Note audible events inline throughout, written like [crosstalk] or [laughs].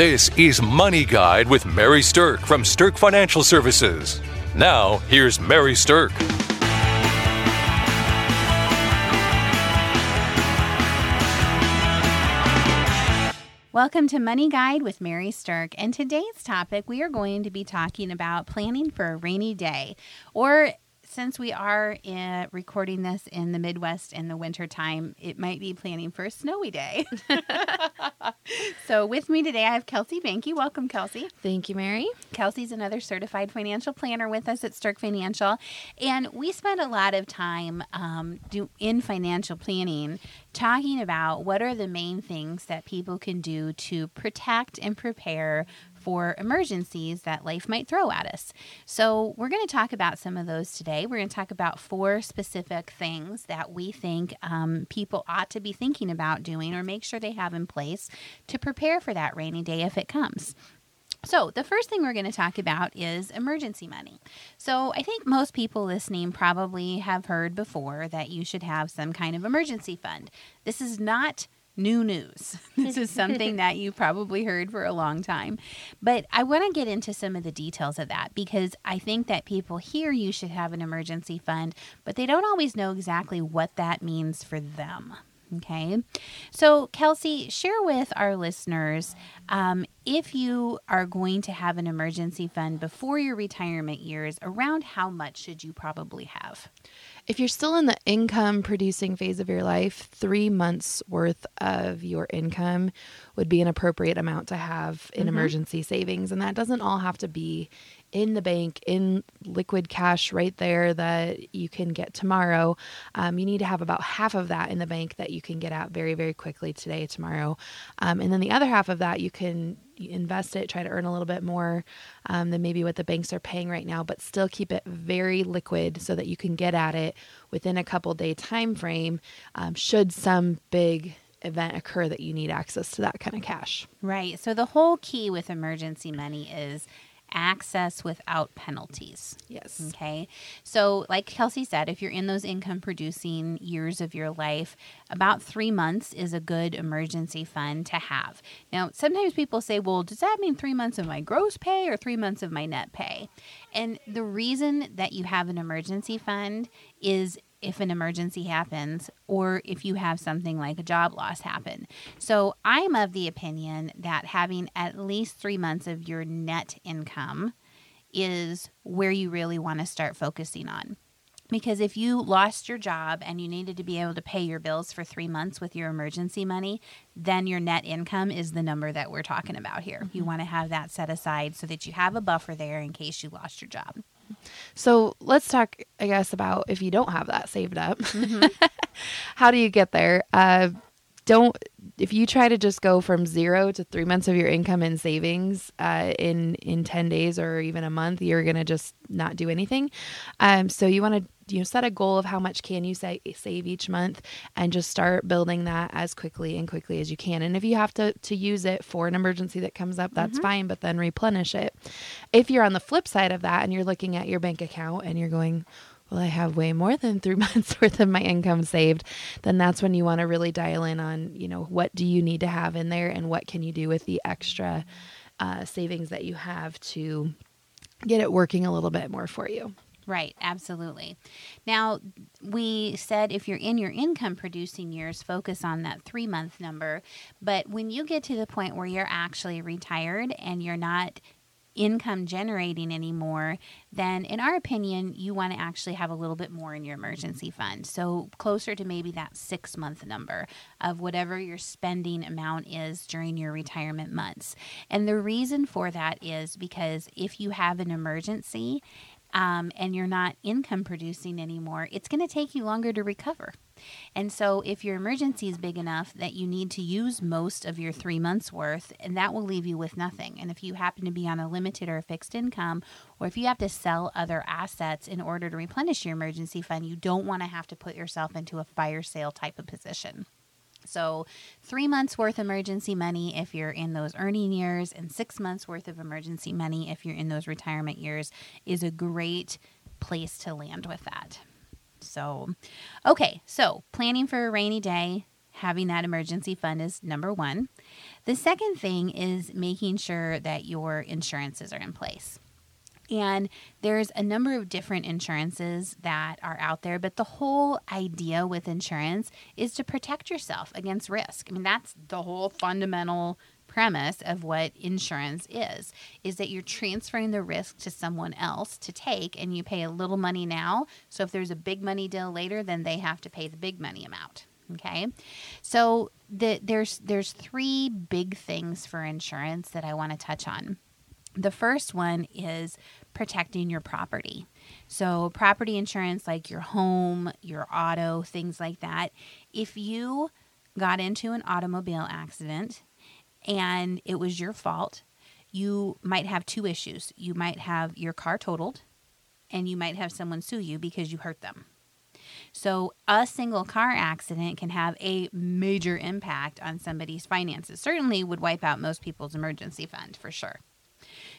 This is Money Guide with Mary Stirk from Stirk Financial Services. Now, here's Mary Stirk. Welcome to Money Guide with Mary Stirk. And today's topic, we are going to be talking about planning for a rainy day or since we are in, recording this in the Midwest in the wintertime, it might be planning for a snowy day. [laughs] so, with me today, I have Kelsey Banky. Welcome, Kelsey. Thank you, Mary. Kelsey's another certified financial planner with us at Stirk Financial. And we spend a lot of time um, do, in financial planning talking about what are the main things that people can do to protect and prepare for emergencies that life might throw at us. So, we're going to talk about some of those today. We're going to talk about four specific things that we think um, people ought to be thinking about doing or make sure they have in place to prepare for that rainy day if it comes. So, the first thing we're going to talk about is emergency money. So, I think most people listening probably have heard before that you should have some kind of emergency fund. This is not new news. [laughs] This is something that you probably heard for a long time. But I want to get into some of the details of that because I think that people hear you should have an emergency fund, but they don't always know exactly what that means for them. Okay. So, Kelsey, share with our listeners um, if you are going to have an emergency fund before your retirement years, around how much should you probably have? If you're still in the income producing phase of your life, three months worth of your income would be an appropriate amount to have in mm-hmm. emergency savings. And that doesn't all have to be in the bank, in liquid cash right there that you can get tomorrow. Um, you need to have about half of that in the bank that you can get out very, very quickly today, tomorrow. Um, and then the other half of that you can invest it, try to earn a little bit more um, than maybe what the banks are paying right now, but still keep it very liquid so that you can get at it within a couple day time frame. Um, should some big event occur that you need access to that kind of cash. Right. So the whole key with emergency money is access without penalties. Yes. Okay. So, like Kelsey said, if you're in those income producing years of your life, about three months is a good emergency fund to have. Now, sometimes people say, well, does that mean three months of my gross pay or three months of my net pay? And the reason that you have an emergency fund is if an emergency happens or if you have something like a job loss happen. So I'm of the opinion that having at least three months of your net income is where you really want to start focusing on. Because if you lost your job and you needed to be able to pay your bills for three months with your emergency money, then your net income is the number that we're talking about here. Mm-hmm. You want to have that set aside so that you have a buffer there in case you lost your job. So let's talk, I guess, about if you don't have that saved up. Mm-hmm. [laughs] How do you get there? Uh, don't if you try to just go from zero to three months of your income in savings uh, in in 10 days or even a month you're gonna just not do anything. Um, so you want to you know set a goal of how much can you say, save each month and just start building that as quickly and quickly as you can. And if you have to to use it for an emergency that comes up that's mm-hmm. fine but then replenish it. If you're on the flip side of that and you're looking at your bank account and you're going well, I have way more than three [laughs] months worth of my income saved, then that's when you want to really dial in on, you know, what do you need to have in there and what can you do with the extra uh, savings that you have to get it working a little bit more for you. Right, absolutely. Now, we said if you're in your income producing years, focus on that three month number. But when you get to the point where you're actually retired and you're not income generating anymore, then in our opinion, you want to actually have a little bit more in your emergency fund. So closer to maybe that six month number of whatever your spending amount is during your retirement months. And the reason for that is because if you have an emergency um, and you're not income producing anymore, it's going to take you longer to recover. And so, if your emergency is big enough that you need to use most of your three months worth, and that will leave you with nothing. And if you happen to be on a limited or a fixed income, or if you have to sell other assets in order to replenish your emergency fund, you don't want to have to put yourself into a fire sale type of position. So, three months worth emergency money if you're in those earning years, and six months worth of emergency money if you're in those retirement years is a great place to land with that. So, okay, so planning for a rainy day, having that emergency fund is number one. The second thing is making sure that your insurances are in place. And there's a number of different insurances that are out there, but the whole idea with insurance is to protect yourself against risk. I mean, that's the whole fundamental premise of what insurance is is that you're transferring the risk to someone else to take and you pay a little money now. So if there's a big money deal later then they have to pay the big money amount okay? So the, there's there's three big things for insurance that i want to touch on. The first one is protecting your property. So, property insurance like your home, your auto, things like that. If you got into an automobile accident and it was your fault, you might have two issues. You might have your car totaled and you might have someone sue you because you hurt them. So, a single car accident can have a major impact on somebody's finances. Certainly would wipe out most people's emergency fund for sure.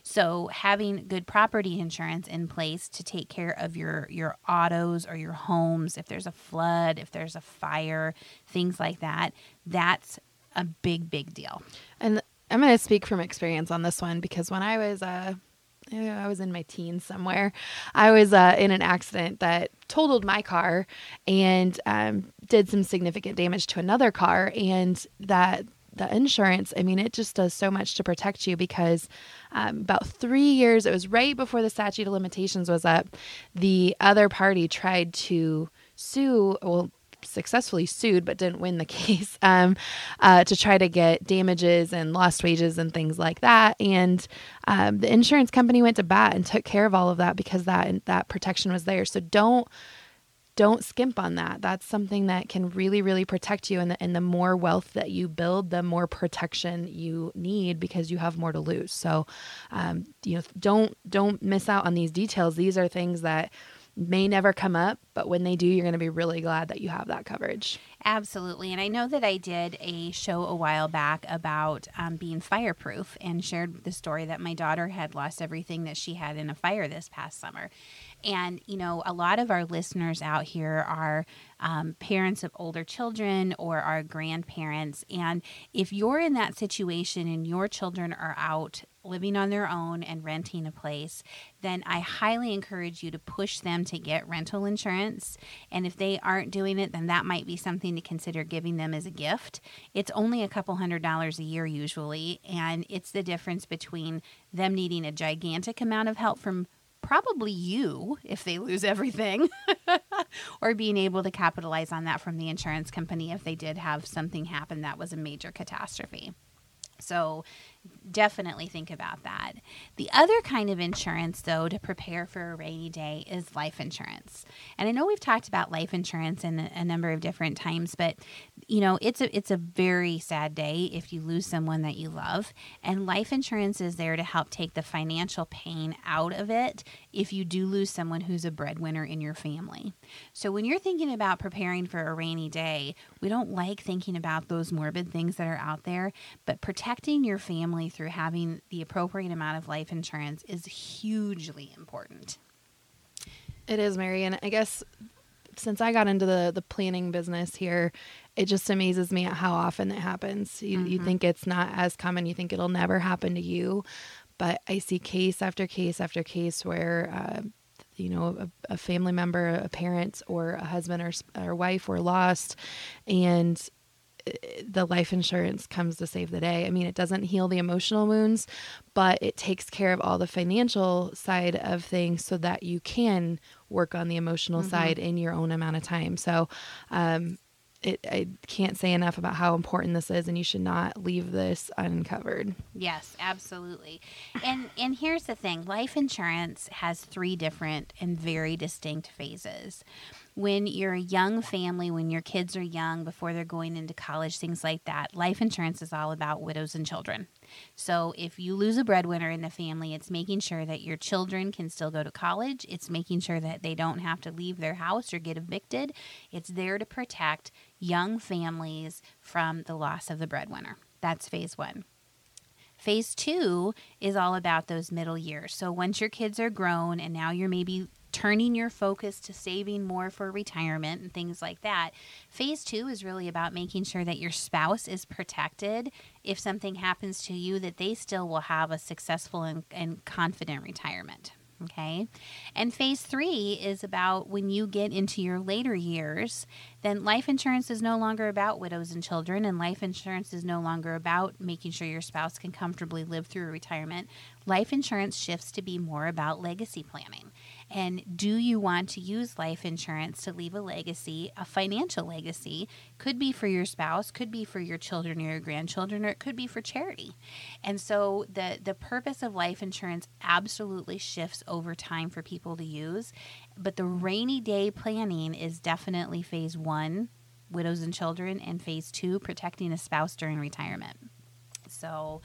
So having good property insurance in place to take care of your your autos or your homes if there's a flood, if there's a fire, things like that, that's a big big deal. And I'm going to speak from experience on this one because when I was uh I was in my teens somewhere. I was uh, in an accident that totaled my car and um, did some significant damage to another car, and that the insurance, I mean, it just does so much to protect you because um, about three years, it was right before the statute of limitations was up, the other party tried to sue, well, successfully sued but didn't win the [laughs] case um, uh, to try to get damages and lost wages and things like that. And um, the insurance company went to bat and took care of all of that because that that protection was there. So don't don't skimp on that. That's something that can really, really protect you. And the, and the more wealth that you build, the more protection you need because you have more to lose. So, um, you know, don't don't miss out on these details. These are things that may never come up, but when they do, you're going to be really glad that you have that coverage. Absolutely. And I know that I did a show a while back about um, being fireproof and shared the story that my daughter had lost everything that she had in a fire this past summer. And, you know, a lot of our listeners out here are um, parents of older children or are grandparents. And if you're in that situation and your children are out living on their own and renting a place, then I highly encourage you to push them to get rental insurance. And if they aren't doing it, then that might be something to consider giving them as a gift. It's only a couple hundred dollars a year usually, and it's the difference between them needing a gigantic amount of help from probably you if they lose everything, [laughs] or being able to capitalize on that from the insurance company if they did have something happen that was a major catastrophe. So definitely think about that. The other kind of insurance, though, to prepare for a rainy day is life insurance. And I know we've talked about life insurance in a, number of different times, but you know it's a it's a very sad day if you lose someone that you love. And life insurance is there to help take the financial pain out of it if you do lose someone who's a breadwinner in your family. So when you're thinking about preparing for a rainy day, we don't like thinking about those morbid things that are out there, but protecting your family through having the appropriate amount of life insurance is hugely important. It is, Mary, and I guess since I got into the the planning business here, it just amazes me at how often it happens. You, mm-hmm. you think it's not as common, you think it'll never happen to you, but I see case after case after case where. Uh, you know, a, a, family member, a parent, or a husband or, or wife were lost, and the life insurance comes to save the day. I mean, it doesn't heal the emotional wounds, but it takes care of all the financial side of things so that you can work on the emotional mm-hmm. side in your own amount of time. So, um, it, I can't say enough about how important this is, and you should not leave this uncovered. Yes, absolutely. And and here's the thing: life insurance has three different and very distinct phases when you're a young family, when your kids are young, before they're going into college, things like that, life insurance is all about widows and children. So if you lose a breadwinner in the family, it's making sure that your children can still go to college. It's making sure that they don't have to leave their house or get evicted. It's there to protect young families from the loss of the breadwinner. That's phase one. Phase two is all about those middle years. So once your kids are grown and now you're maybe turning your focus to saving more for retirement and things like that. Phase two is really about making sure that your spouse is protected if something happens to you, that they still will have a successful and, and confident retirement. Okay. And phase three is about when you get into your later years, then life insurance is no longer about widows and children, and life insurance is no longer about making sure your spouse can comfortably live through retirement. Life insurance shifts to be more about legacy planning. And do you want to use life insurance to leave a legacy, a financial legacy? Could be for your spouse, could be for your children or your grandchildren, or it could be for charity. And so the the purpose of life insurance absolutely shifts over time for people to use. But the rainy day planning is definitely phase one, widows and children, and phase two, protecting a spouse during retirement. So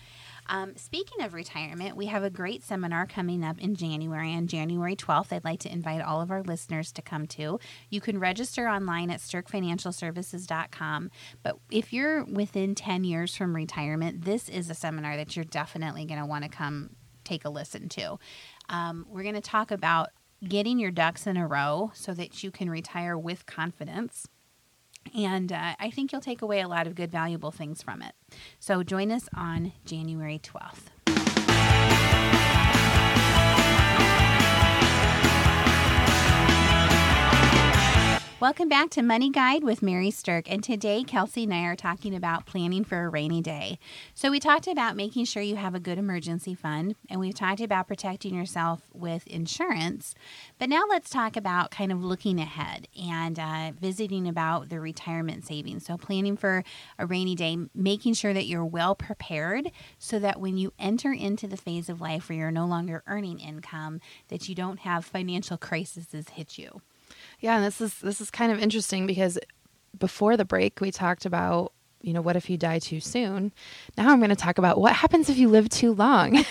um, speaking of retirement, we have a great seminar coming up in January on January 12th. I'd like to invite all of our listeners to come to. You can register online at stirkfinancialservices.com. But if you're within 10 years from retirement, this is a seminar that you're definitely going to want to come take a listen to. Um, we're going to talk about getting your ducks in a row so that you can retire with confidence. And uh, I think you'll take away a lot of good, valuable things from it. So join us on January 12th. Welcome back to Money Guide with Mary Stirk. And today, Kelsey and I are talking about planning for a rainy day. So, we talked about making sure you have a good emergency fund, and we've talked about protecting yourself with insurance. But now let's talk about kind of looking ahead and uh, visiting about the retirement savings. So, planning for a rainy day, making sure that you're well prepared so that when you enter into the phase of life where you're no longer earning income, that you don't have financial crises hit you. Yeah, and this is this is kind of interesting because before the break we talked about you know what if you die too soon. Now I'm going to talk about what happens if you live too long. [laughs]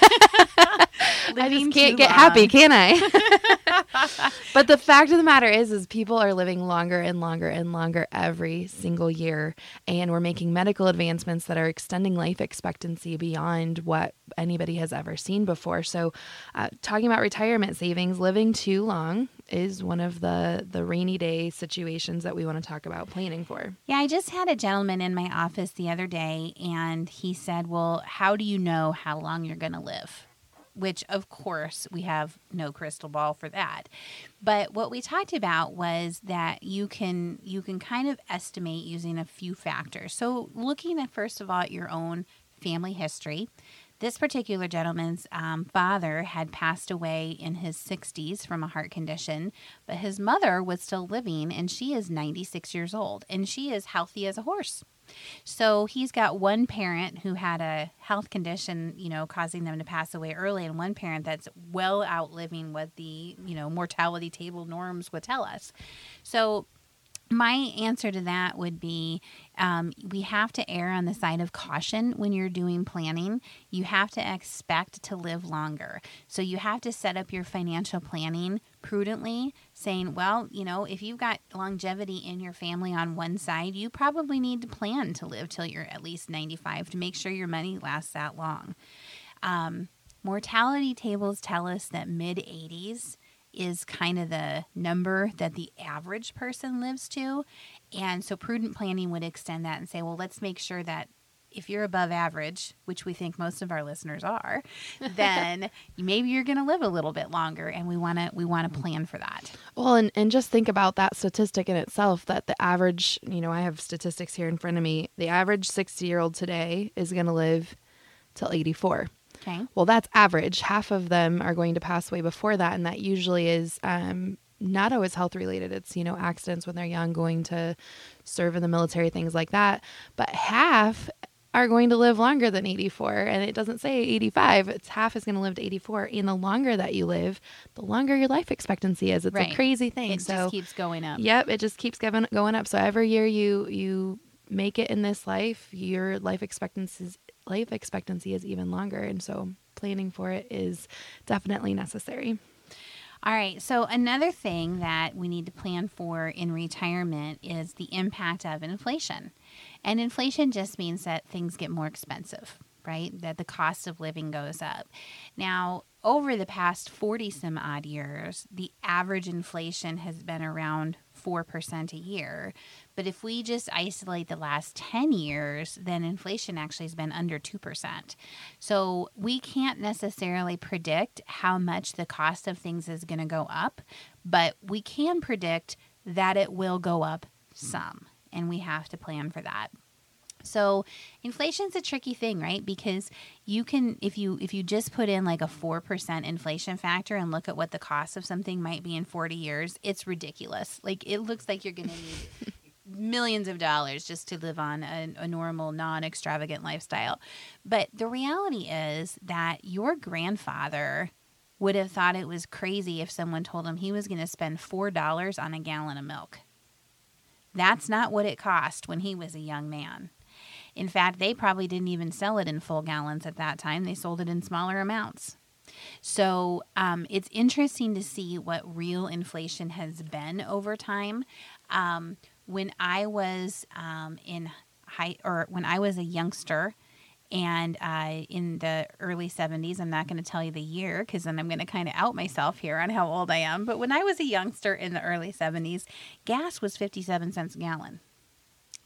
I just can't get long. happy, can I? [laughs] but the fact of the matter is is people are living longer and longer and longer every single year and we're making medical advancements that are extending life expectancy beyond what anybody has ever seen before. So uh, talking about retirement savings, living too long is one of the the rainy day situations that we want to talk about planning for. Yeah, I just had a gentleman in my office the other day and he said, "Well, how do you know how long you're going to live?" which of course we have no crystal ball for that. But what we talked about was that you can you can kind of estimate using a few factors. So looking at first of all at your own family history. This particular gentleman's um, father had passed away in his 60s from a heart condition, but his mother was still living and she is 96 years old and she is healthy as a horse. So he's got one parent who had a health condition, you know, causing them to pass away early, and one parent that's well outliving what the, you know, mortality table norms would tell us. So my answer to that would be um, we have to err on the side of caution when you're doing planning. You have to expect to live longer. So you have to set up your financial planning prudently, saying, well, you know, if you've got longevity in your family on one side, you probably need to plan to live till you're at least 95 to make sure your money lasts that long. Um, mortality tables tell us that mid 80s is kind of the number that the average person lives to. And so prudent planning would extend that and say, well, let's make sure that if you're above average, which we think most of our listeners are, [laughs] then maybe you're going to live a little bit longer and we want to we want to mm-hmm. plan for that. Well, and and just think about that statistic in itself that the average, you know, I have statistics here in front of me. The average 60-year-old today is going to live till 84. Okay. Well, that's average. Half of them are going to pass away before that, and that usually is um, not always health related. It's, you know, accidents when they're young, going to serve in the military, things like that. But half are going to live longer than 84. And it doesn't say 85, it's half is going to live to 84. And the longer that you live, the longer your life expectancy is. It's right. a crazy thing. It so, just keeps going up. Yep, it just keeps going, going up. So every year you you make it in this life, your life expectancy life expectancy is even longer. And so planning for it is definitely necessary. All right. So, another thing that we need to plan for in retirement is the impact of inflation. And inflation just means that things get more expensive. right? That the cost of living goes up. Now, over the past 40 some odd years, the average inflation has been around 4% a year. But if we just isolate the last 10 years, then inflation actually has been under 2%. So we can't necessarily predict how much the cost of things is going to go up, but we can predict that it will go up some. And we have to plan for that. So inflation's a tricky thing, right? Because you can if you if you just put in like a 4% inflation factor and look at what the cost of something might be in 40 years, it's ridiculous. Like it looks like you're going to need [laughs] millions of dollars just to live on a, a normal non-extravagant lifestyle. But the reality is that your grandfather would have thought it was crazy if someone told him he was going to spend $4 on a gallon of milk. That's not what it cost when he was a young man. In fact, they probably didn't even sell it in full gallons at that time, they sold it in smaller amounts. So um, it's interesting to see what real inflation has been over time. Um, when I was um, in high, or when I was a youngster, and uh, in the early 70s, I'm not going to tell you the year because then I'm going to kind of out myself here on how old I am. But when I was a youngster in the early 70s, gas was 57 cents a gallon.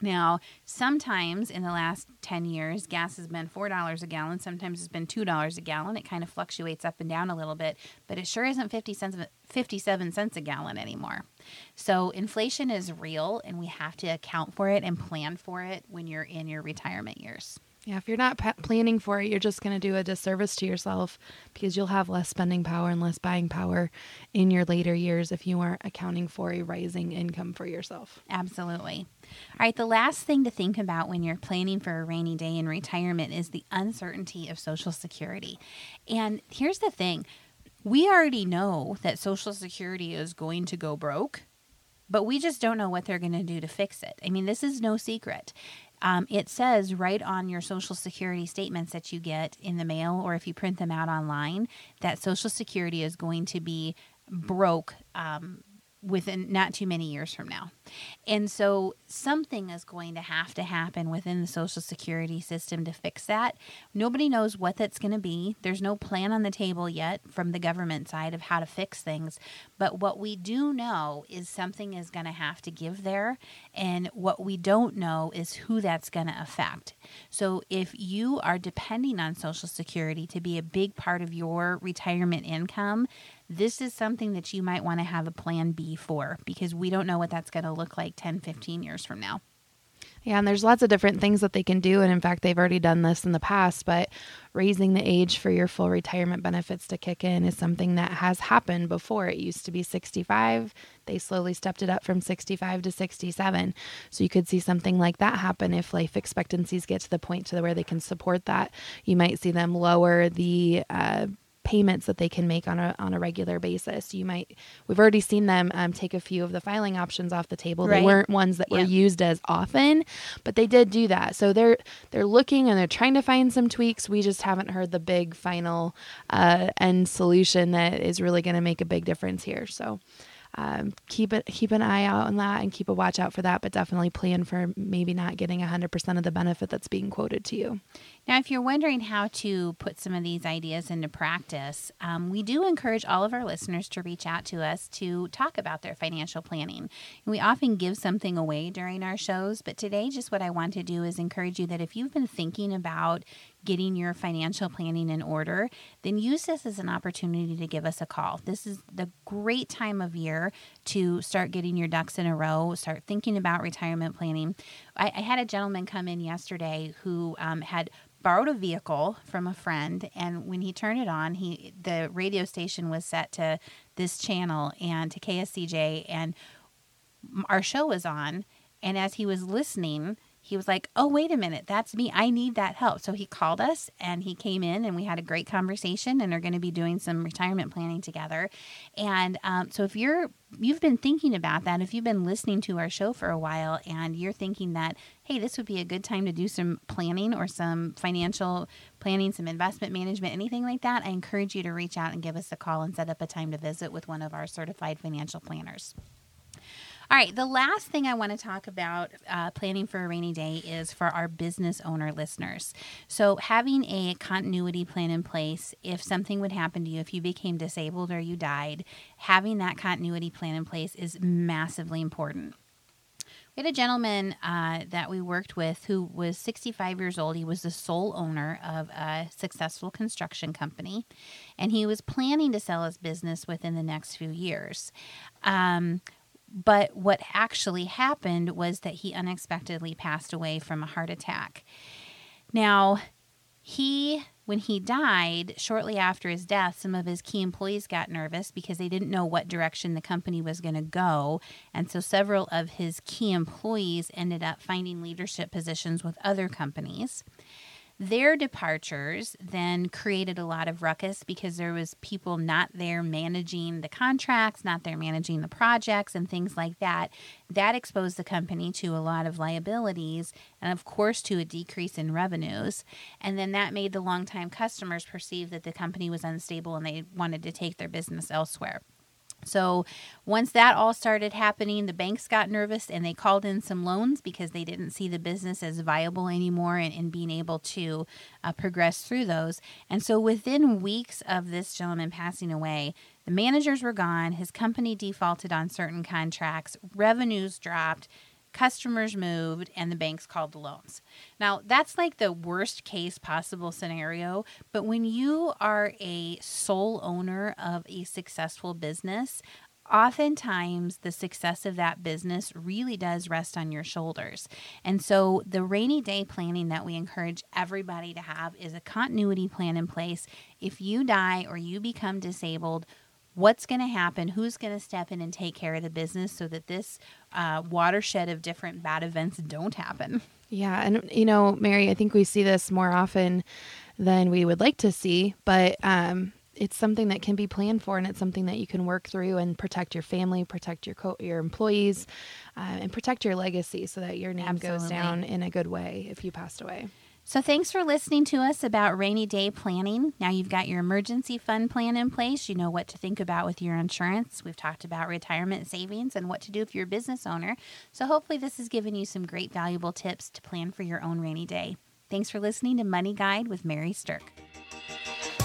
Now, sometimes in the last 10 years, gas has been $4 a gallon. Sometimes it's been $2 a gallon. It kind of fluctuates up and down a little bit, but it sure isn't 50 cents, 57 cents a gallon anymore. So, inflation is real, and we have to account for it and plan for it when you're in your retirement years. Yeah, if you're not p- planning for it, you're just going to do a disservice to yourself because you'll have less spending power and less buying power in your later years if you aren't accounting for a rising income for yourself. Absolutely. All right, the last thing to think about when you're planning for a rainy day in retirement is the uncertainty of Social Security. And here's the thing we already know that Social Security is going to go broke but we just don't know what they're going to do to fix it. I mean, this is no secret um, it says right on your Social Security statements that you get in the mail or if you print them out online that Social Security is going to be broke um, within not too many years from now. And so something is going to have to happen within the Social Security system to fix that. Nobody knows what that's going to be. There's no plan on the table yet from the government side of how to fix things. But what we do know is something is going to have to give there. And what we don't know is who that's going to affect. So if you are depending on Social Security to be a big part of your retirement income, this is something that you might want to have a plan B for because we don't know what that's going to look like 10, 15 years from now. Yeah, and there's lots of different things that they can do. And in fact, they've already done this in the past, but raising the age for your full retirement benefits to kick in is something that has happened before. It used to be 65. They slowly stepped it up from 65 to 67. So you could see something like that happen if life expectancies get to the point to where they can support that. You might see them lower the uh, payments that they can make on a on a regular basis. You might we've already seen them um, take a few of the filing options off the table. Right. They weren't ones that were used as often, but they did do that. So they're they're looking and they're trying to find some tweaks. We just haven't heard the big final uh, end solution that is really going to make a big difference here. So um, keep it keep an eye out on that and keep a watch out for that but definitely plan for maybe not getting 100% of the benefit that's being quoted to you. Now if you're wondering how to put some of these ideas into practice um, we do encourage all of our listeners to reach out to us to talk about their financial planning. We often give something away during our shows but today just what i want to do is encourage you that if you've been thinking about getting your financial planning in order, then use this as an opportunity to give us a call. This is the great time of year to start getting your ducks in a row, start thinking about retirement planning. I, I had a gentleman come in yesterday who um, had borrowed a vehicle from a friend and when he turned it on he the radio station was set to this channel and to KSCJ and our show was on and as he was listening he was like, Oh, wait a minute, that's me. I need that help. So he called us and he came in and we had a great conversation and are going to be doing some retirement planning together. And um, so if you're you've been thinking about that, if you've been listening to our show for a while and you're thinking that, hey, this would be a good time to do some planning or some financial planning, some investment management, anything like that, I encourage you to reach out and give us a call and set up a time to visit with one of our certified financial planners. All right, the last thing I want to talk about uh, planning for a rainy day is for our business owner listeners. So, having a continuity plan in place, if something would happen to you, if you became disabled or you died, having that continuity plan in place is massively important. We had a gentleman uh, that we worked with who was 65 years old. He was the sole owner of a successful construction company, and he was planning to sell his business within the next few years. Um, but what actually happened was that he unexpectedly passed away from a heart attack. Now, he when he died, shortly after his death, some of his key employees got nervous because they didn't know what direction the company was going to go. And so several of his key employees ended up finding leadership positions with other companies. Their departures then created a lot of ruckus because there was people not there managing the contracts, not there managing the projects and things like that. That exposed the company to a lot of liabilities and of course to a decrease in revenues. And then that made the longtime customers perceive that the company was unstable and they wanted to take their business elsewhere. So once that all started happening, the banks got nervous and they called in some loans because they didn't see the business as viable anymore and, and being able to uh, progress through those. And so within weeks of this gentleman passing away, the managers were gone, his company defaulted on certain contracts, revenues dropped, customers moved and the banks called the loans. Now, that's like the worst case possible scenario, but when you are a sole owner of a successful business, oftentimes the success of that business really does rest on your shoulders. And so the rainy day planning that we encourage everybody to have is a continuity plan in place. If you die or you become disabled, what's going to happen, who's going to step in and take care of the business so that this uh, watershed of different bad events don't happen. Yeah. And, you know, Mary, I think we see this more often than we would like to see, but um, it's something that can be planned for and it's something that you can work through and protect your family, protect your co- your employees, uh, and protect your legacy so that your name Absolutely. goes down in a good way if you passed away. So, thanks for listening to us about rainy day planning. Now you've got your emergency fund plan in place. You know what to think about with your insurance. We've talked about retirement savings and what to do if you're a business owner. So, hopefully, this has given you some great, valuable tips to plan for your own rainy day. Thanks for listening to Money Guide with Mary Stirk.